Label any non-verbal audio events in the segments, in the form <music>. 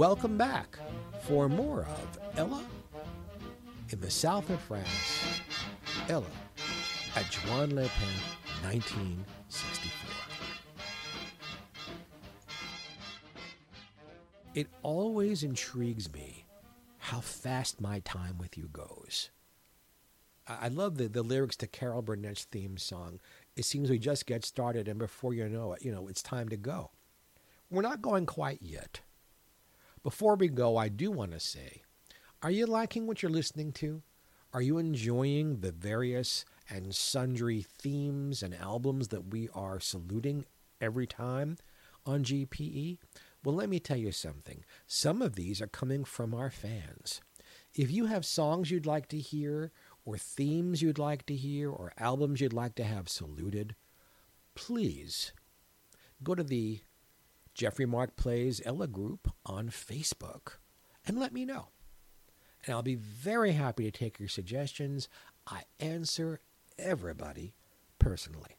welcome back for more of Ella in the south of France. Ella at Juan-les-Pins, 1964. It always intrigues me how fast my time with you goes. I love the, the lyrics to Carol Burnett's theme song. It seems we just get started, and before you know it, you know, it's time to go. We're not going quite yet. Before we go, I do want to say are you liking what you're listening to? Are you enjoying the various and sundry themes and albums that we are saluting every time on GPE? Well, let me tell you something. Some of these are coming from our fans. If you have songs you'd like to hear, or themes you'd like to hear, or albums you'd like to have saluted, please go to the Jeffrey Mark Plays Ella group on Facebook and let me know. And I'll be very happy to take your suggestions. I answer everybody personally.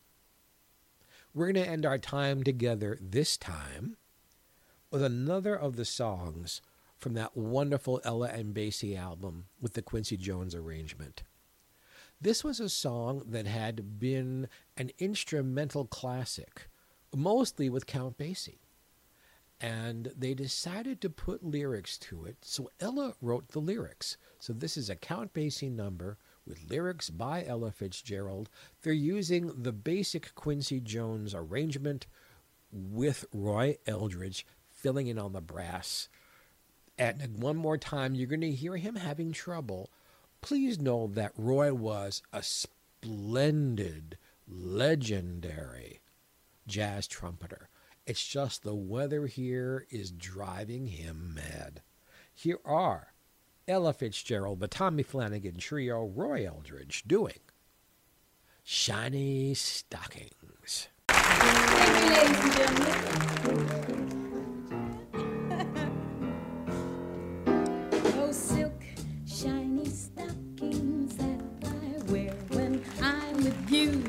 We're going to end our time together this time with another of the songs from that wonderful Ella and Basie album with the Quincy Jones arrangement. This was a song that had been an instrumental classic, mostly with Count Basie. And they decided to put lyrics to it, so Ella wrote the lyrics. So this is a Count Basie number with lyrics by Ella Fitzgerald. They're using the basic Quincy Jones arrangement with Roy Eldridge filling in on the brass. And one more time, you're going to hear him having trouble. Please know that Roy was a splendid, legendary jazz trumpeter. It's just the weather here is driving him mad. Here are Ella Fitzgerald, the Tommy Flanagan Trio, Roy Eldridge doing Shiny Stockings. Thank you, ladies and gentlemen. <laughs> Oh, silk, shiny stockings that I wear when I'm with you.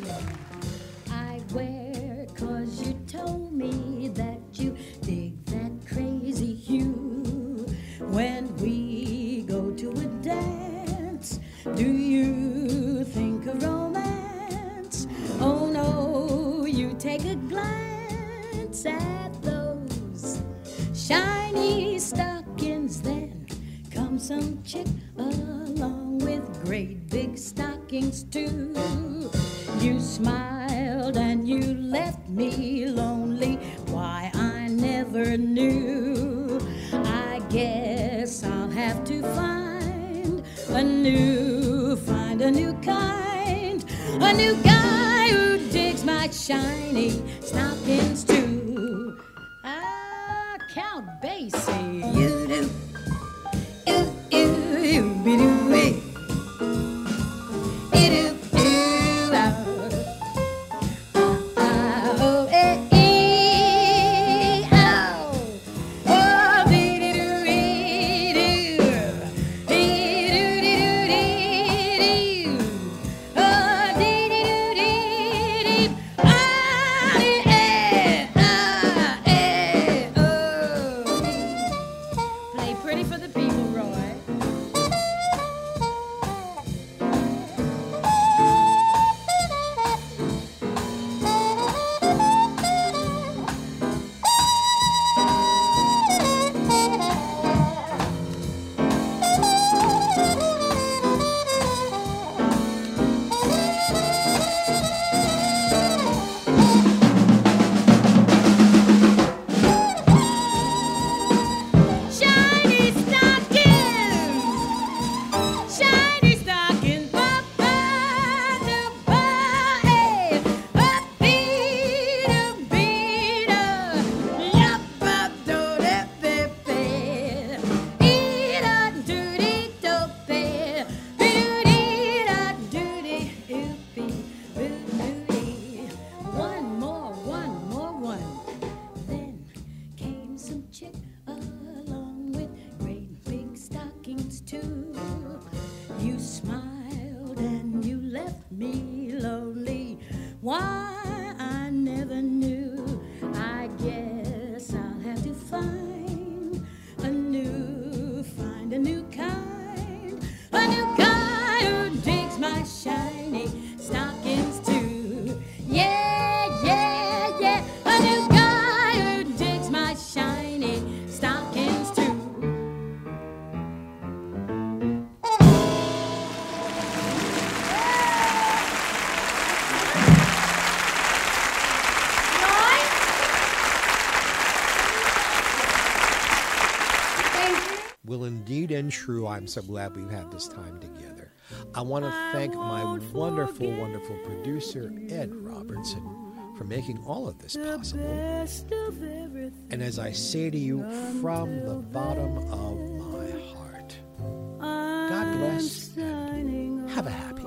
Do you think of romance? Oh no, you take a glance at those shiny stockings. Then come some chick along with great big stockings too. You smiled and you left me lonely. Why I never knew. I guess I'll have to find a new, a new kind, a new guy who digs my shiny stockings too. Ah, Count Basie, came some chick along with great big stockings too. You smiled and true, I'm so glad we've had this time together. I want to thank my wonderful, wonderful producer, Ed Robertson, for making all of this possible. And as I say to you from the bottom of my heart, God bless and have a happy.